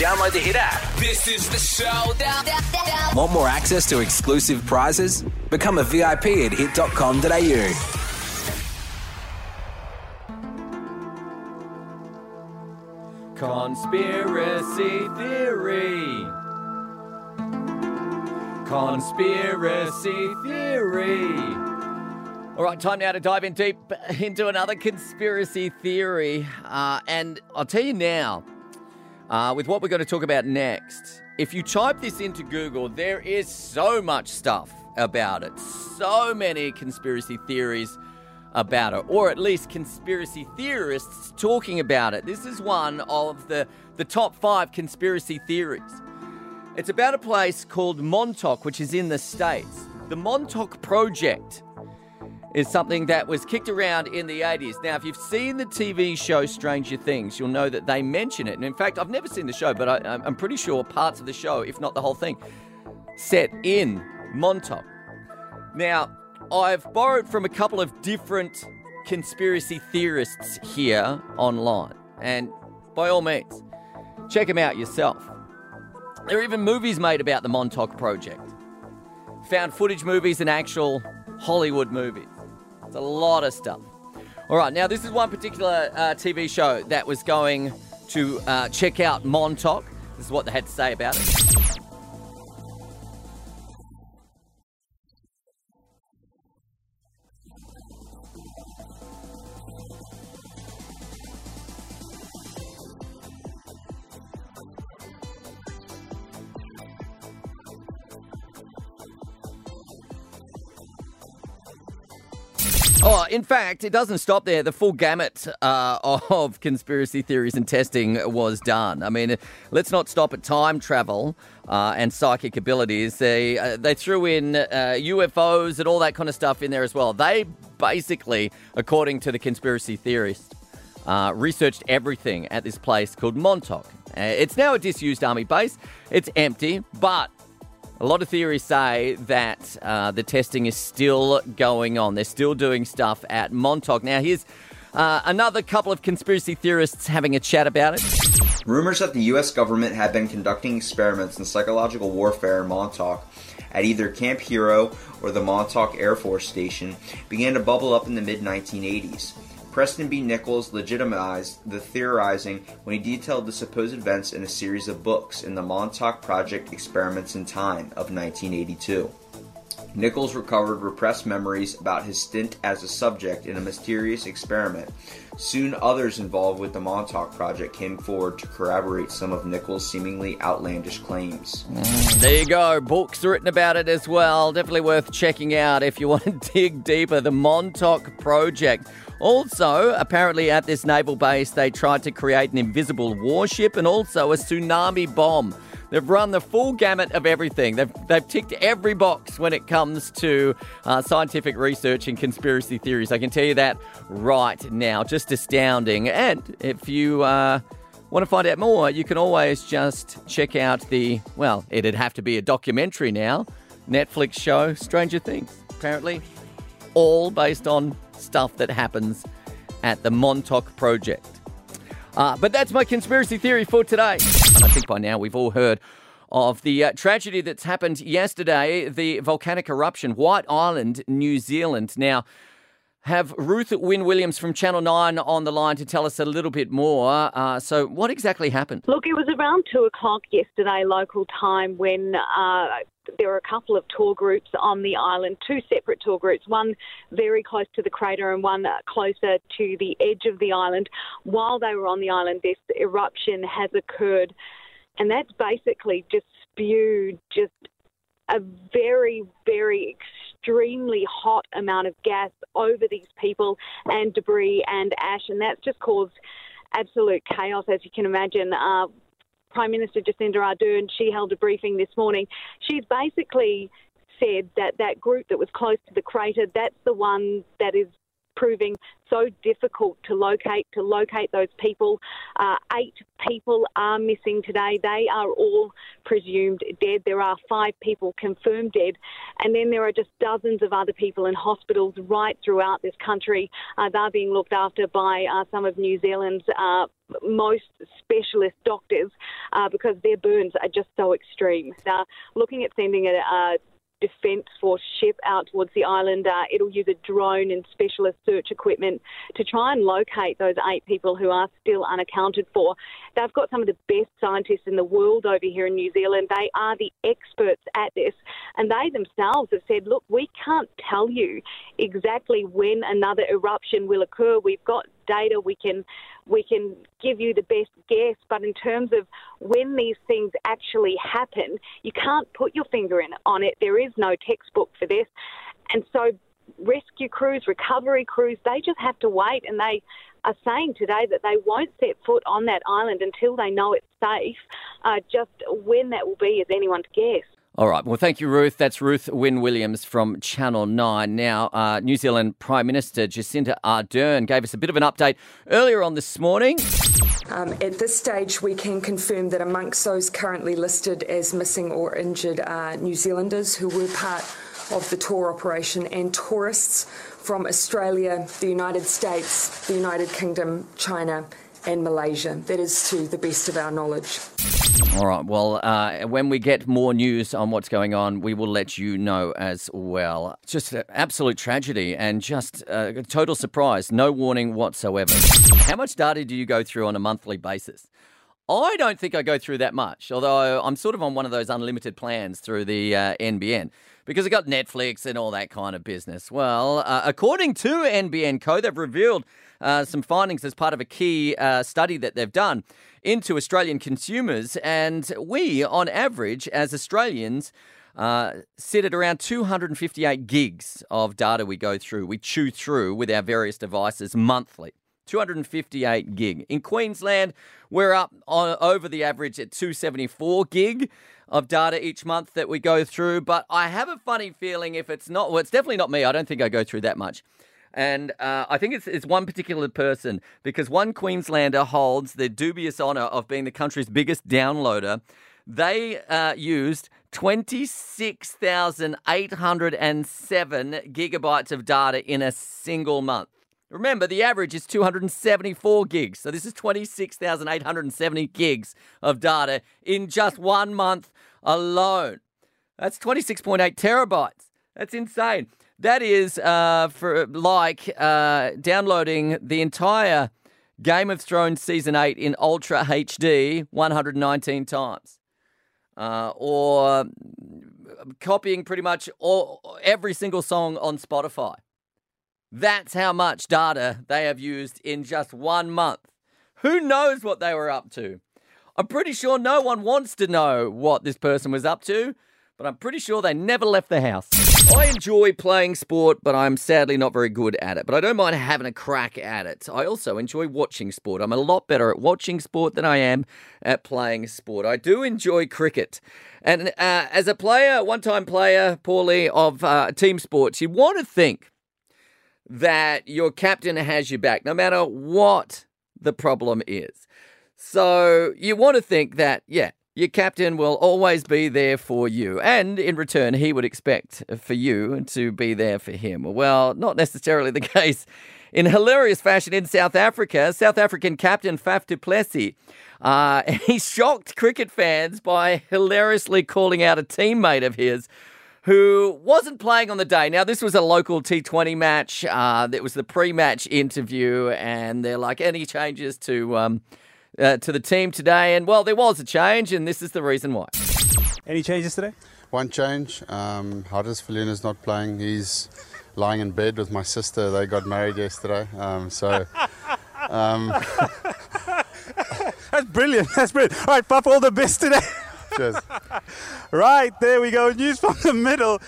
download the Hit app. This is the showdown. Want more access to exclusive prizes? Become a VIP at hit.com.au. Conspiracy theory. Conspiracy theory. All right, time now to dive in deep into another conspiracy theory. Uh, and I'll tell you now, uh, with what we're going to talk about next, if you type this into Google, there is so much stuff about it. So many conspiracy theories about it, or at least conspiracy theorists talking about it. This is one of the, the top five conspiracy theories. It's about a place called Montauk, which is in the States. The Montauk Project is something that was kicked around in the 80s. Now, if you've seen the TV show Stranger Things, you'll know that they mention it. And in fact, I've never seen the show, but I, I'm pretty sure parts of the show, if not the whole thing, set in Montauk. Now, I've borrowed from a couple of different conspiracy theorists here online. And by all means, check them out yourself. There are even movies made about the Montauk Project. Found footage movies and actual Hollywood movies. It's a lot of stuff. All right, now this is one particular uh, TV show that was going to uh, check out Montauk. This is what they had to say about it. Oh, in fact, it doesn't stop there. The full gamut uh, of conspiracy theories and testing was done. I mean, let's not stop at time travel uh, and psychic abilities. They uh, they threw in uh, UFOs and all that kind of stuff in there as well. They basically, according to the conspiracy theorists, uh, researched everything at this place called Montauk. Uh, it's now a disused army base. It's empty, but a lot of theories say that uh, the testing is still going on. They're still doing stuff at Montauk. Now, here's uh, another couple of conspiracy theorists having a chat about it. Rumors that the U.S. government had been conducting experiments in psychological warfare in Montauk at either Camp Hero or the Montauk Air Force Station began to bubble up in the mid 1980s. Preston B. Nichols legitimized the theorizing when he detailed the supposed events in a series of books in the Montauk Project Experiments in Time of 1982. Nichols recovered repressed memories about his stint as a subject in a mysterious experiment. Soon, others involved with the Montauk Project came forward to corroborate some of Nichols' seemingly outlandish claims. There you go. Books written about it as well. Definitely worth checking out if you want to dig deeper. The Montauk Project. Also, apparently at this naval base, they tried to create an invisible warship and also a tsunami bomb. They've run the full gamut of everything. They've, they've ticked every box when it comes to uh, scientific research and conspiracy theories. I can tell you that right now. Just astounding. And if you uh, want to find out more, you can always just check out the, well, it'd have to be a documentary now, Netflix show Stranger Things. Apparently, all based on stuff that happens at the Montauk Project. Uh, but that's my conspiracy theory for today. I think by now we've all heard of the uh, tragedy that's happened yesterday the volcanic eruption, White Island, New Zealand. Now, have Ruth Wynne Williams from Channel 9 on the line to tell us a little bit more. Uh, so, what exactly happened? Look, it was around two o'clock yesterday, local time, when uh, there were a couple of tour groups on the island, two separate tour groups, one very close to the crater and one closer to the edge of the island. While they were on the island, this eruption has occurred, and that's basically just spewed just a very, very extremely hot amount of gas over these people and debris and ash, and that's just caused absolute chaos, as you can imagine. Uh, Prime Minister Jacinda Ardern, she held a briefing this morning. She's basically said that that group that was close to the crater, that's the one that is proving so difficult to locate to locate those people. Uh, eight people are missing today. They are all presumed dead. There are five people confirmed dead, and then there are just dozens of other people in hospitals right throughout this country. Uh, they're being looked after by uh, some of New Zealand's uh, most specialist doctors uh, because their burns are just so extreme. They're looking at sending a, a Defence Force ship out towards the island. Uh, it'll use a drone and specialist search equipment to try and locate those eight people who are still unaccounted for. They've got some of the best scientists in the world over here in New Zealand. They are the experts at this, and they themselves have said, look, we can't tell you exactly when another eruption will occur. We've got data we can we can give you the best guess, but in terms of when these things actually happen, you can't put your finger in on it. There is no textbook for this. And so rescue crews, recovery crews, they just have to wait and they are saying today that they won't set foot on that island until they know it's safe. Uh, just when that will be is anyone's guess. All right. Well, thank you, Ruth. That's Ruth Wynne Williams from Channel 9. Now, uh, New Zealand Prime Minister Jacinda Ardern gave us a bit of an update earlier on this morning. Um, at this stage, we can confirm that amongst those currently listed as missing or injured are New Zealanders who were part of the tour operation and tourists from Australia, the United States, the United Kingdom, China, and Malaysia. That is to the best of our knowledge. All right. Well, uh, when we get more news on what's going on, we will let you know as well. Just an absolute tragedy and just a total surprise. No warning whatsoever. How much data do you go through on a monthly basis? I don't think I go through that much, although I'm sort of on one of those unlimited plans through the uh, NBN because I got Netflix and all that kind of business. Well, uh, according to NBN Co, they've revealed uh, some findings as part of a key uh, study that they've done into Australian consumers. And we, on average, as Australians, uh, sit at around 258 gigs of data we go through, we chew through with our various devices monthly. 258 gig. In Queensland, we're up on, over the average at 274 gig of data each month that we go through. But I have a funny feeling if it's not, well, it's definitely not me. I don't think I go through that much. And uh, I think it's, it's one particular person because one Queenslander holds the dubious honour of being the country's biggest downloader. They uh, used 26,807 gigabytes of data in a single month. Remember, the average is 274 gigs. So this is 26,870 gigs of data in just one month alone. That's 26.8 terabytes. That's insane. That is uh, for like uh, downloading the entire Game of Thrones season eight in Ultra HD 119 times, uh, or copying pretty much all, every single song on Spotify. That's how much data they have used in just one month. Who knows what they were up to? I'm pretty sure no one wants to know what this person was up to, but I'm pretty sure they never left the house. I enjoy playing sport, but I'm sadly not very good at it. But I don't mind having a crack at it. I also enjoy watching sport. I'm a lot better at watching sport than I am at playing sport. I do enjoy cricket. And uh, as a player, one time player, Paulie, of uh, team sports, you want to think that your captain has your back, no matter what the problem is. So you want to think that, yeah, your captain will always be there for you. And in return, he would expect for you to be there for him. Well, not necessarily the case. In hilarious fashion in South Africa, South African captain Faf du Plessis, uh, he shocked cricket fans by hilariously calling out a teammate of his who wasn't playing on the day. Now, this was a local T20 match. Uh, it was the pre-match interview, and they're like, any changes to um, uh, to the team today. And well, there was a change, and this is the reason why. Any changes today? One change. Um, Hardus is not playing. He's lying in bed with my sister. They got married yesterday. Um, so. Um, That's brilliant. That's brilliant. All right, Puff, all the best today. Cheers. right, there we go. News from the middle.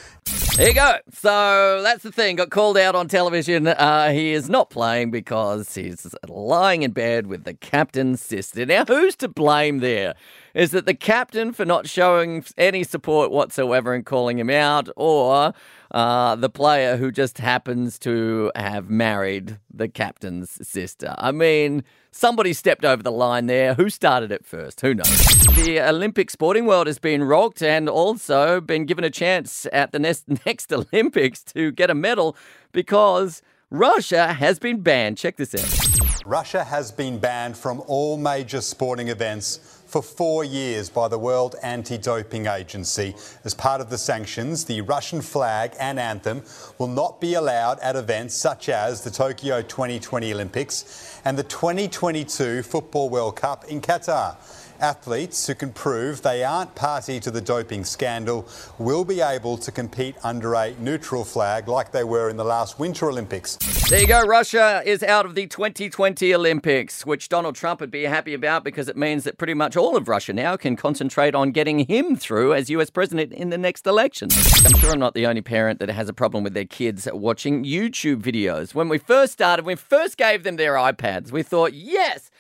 There you go. So that's the thing. Got called out on television. Uh, he is not playing because he's lying in bed with the captain's sister. Now, who's to blame there? Is that the captain for not showing any support whatsoever and calling him out, or uh, the player who just happens to have married the captain's sister? I mean, somebody stepped over the line there. Who started it first? Who knows? The Olympic sporting world has been rocked and also been given a chance at the next, next Olympics to get a medal because Russia has been banned. Check this out. Russia has been banned from all major sporting events for four years by the World Anti Doping Agency. As part of the sanctions, the Russian flag and anthem will not be allowed at events such as the Tokyo 2020 Olympics and the 2022 Football World Cup in Qatar. Athletes who can prove they aren't party to the doping scandal will be able to compete under a neutral flag like they were in the last Winter Olympics. There you go. Russia is out of the 2020 Olympics, which Donald Trump would be happy about because it means that pretty much all of Russia now can concentrate on getting him through as US president in the next election. I'm sure I'm not the only parent that has a problem with their kids watching YouTube videos. When we first started, when we first gave them their iPads, we thought, yes,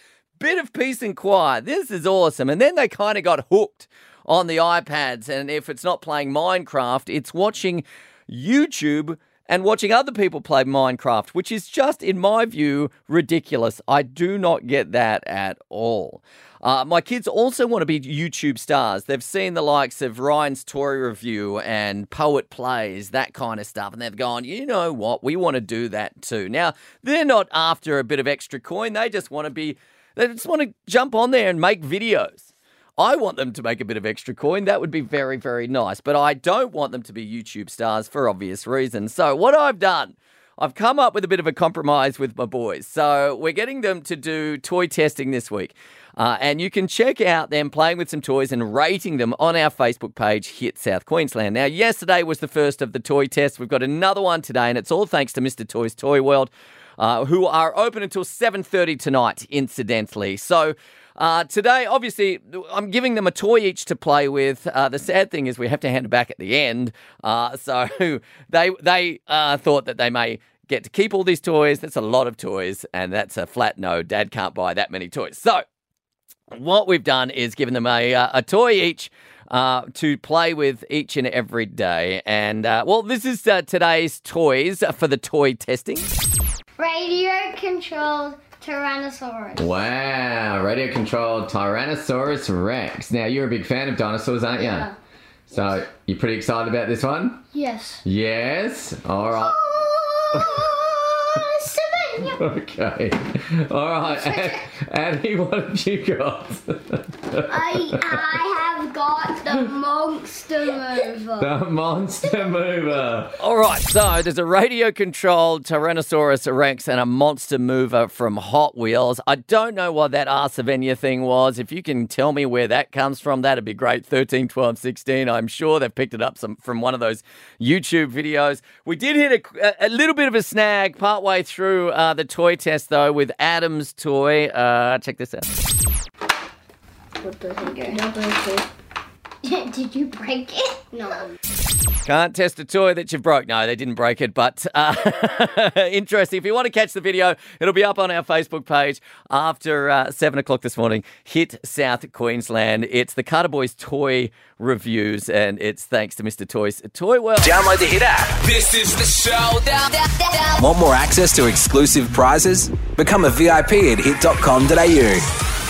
bit of peace and quiet. This is awesome. And then they kind of got hooked on the iPads. And if it's not playing Minecraft, it's watching YouTube and watching other people play Minecraft, which is just, in my view, ridiculous. I do not get that at all. Uh, my kids also want to be YouTube stars. They've seen the likes of Ryan's Toy Review and Poet Plays, that kind of stuff, and they've gone, you know what, we want to do that too. Now, they're not after a bit of extra coin, they just want to be they just want to jump on there and make videos. I want them to make a bit of extra coin. That would be very, very nice. But I don't want them to be YouTube stars for obvious reasons. So, what I've done, I've come up with a bit of a compromise with my boys. So, we're getting them to do toy testing this week. Uh, and you can check out them playing with some toys and rating them on our Facebook page, Hit South Queensland. Now, yesterday was the first of the toy tests. We've got another one today, and it's all thanks to Mr. Toys Toy World uh, who are open until 7.30 tonight, incidentally. So... Uh, today, obviously, I'm giving them a toy each to play with. Uh, the sad thing is we have to hand it back at the end. Uh, so they they uh, thought that they may get to keep all these toys. That's a lot of toys, and that's a flat no. Dad can't buy that many toys. So what we've done is given them a uh, a toy each. Uh, to play with each and every day. And uh, well, this is uh, today's toys for the toy testing. Radio controlled Tyrannosaurus. Wow, radio controlled Tyrannosaurus Rex. Now, you're a big fan of dinosaurs, aren't you? Yeah. So, you're pretty excited about this one? Yes. Yes? All right. Oh. Okay. All right. Annie, what have you got? I, I have got the monster mover. The monster mover. All right, so there's a radio controlled Tyrannosaurus Rex and a monster mover from Hot Wheels. I don't know what that Arsavenia thing was. If you can tell me where that comes from, that'd be great. 13, 12, 16. I'm sure they've picked it up some, from one of those YouTube videos. We did hit a, a little bit of a snag partway through uh, the toy test, though, with Adam's toy. Uh, check this out. What doesn't go? No break it. Did you break it? No. Can't test a toy that you've broke. No, they didn't break it, but uh, interesting. If you want to catch the video, it'll be up on our Facebook page after uh, 7 o'clock this morning. Hit South Queensland. It's the Carter Boys toy reviews, and it's thanks to Mr. Toys Toy World. Download the Hit app. This is the showdown. Want more access to exclusive prizes? Become a VIP at hit.com.au.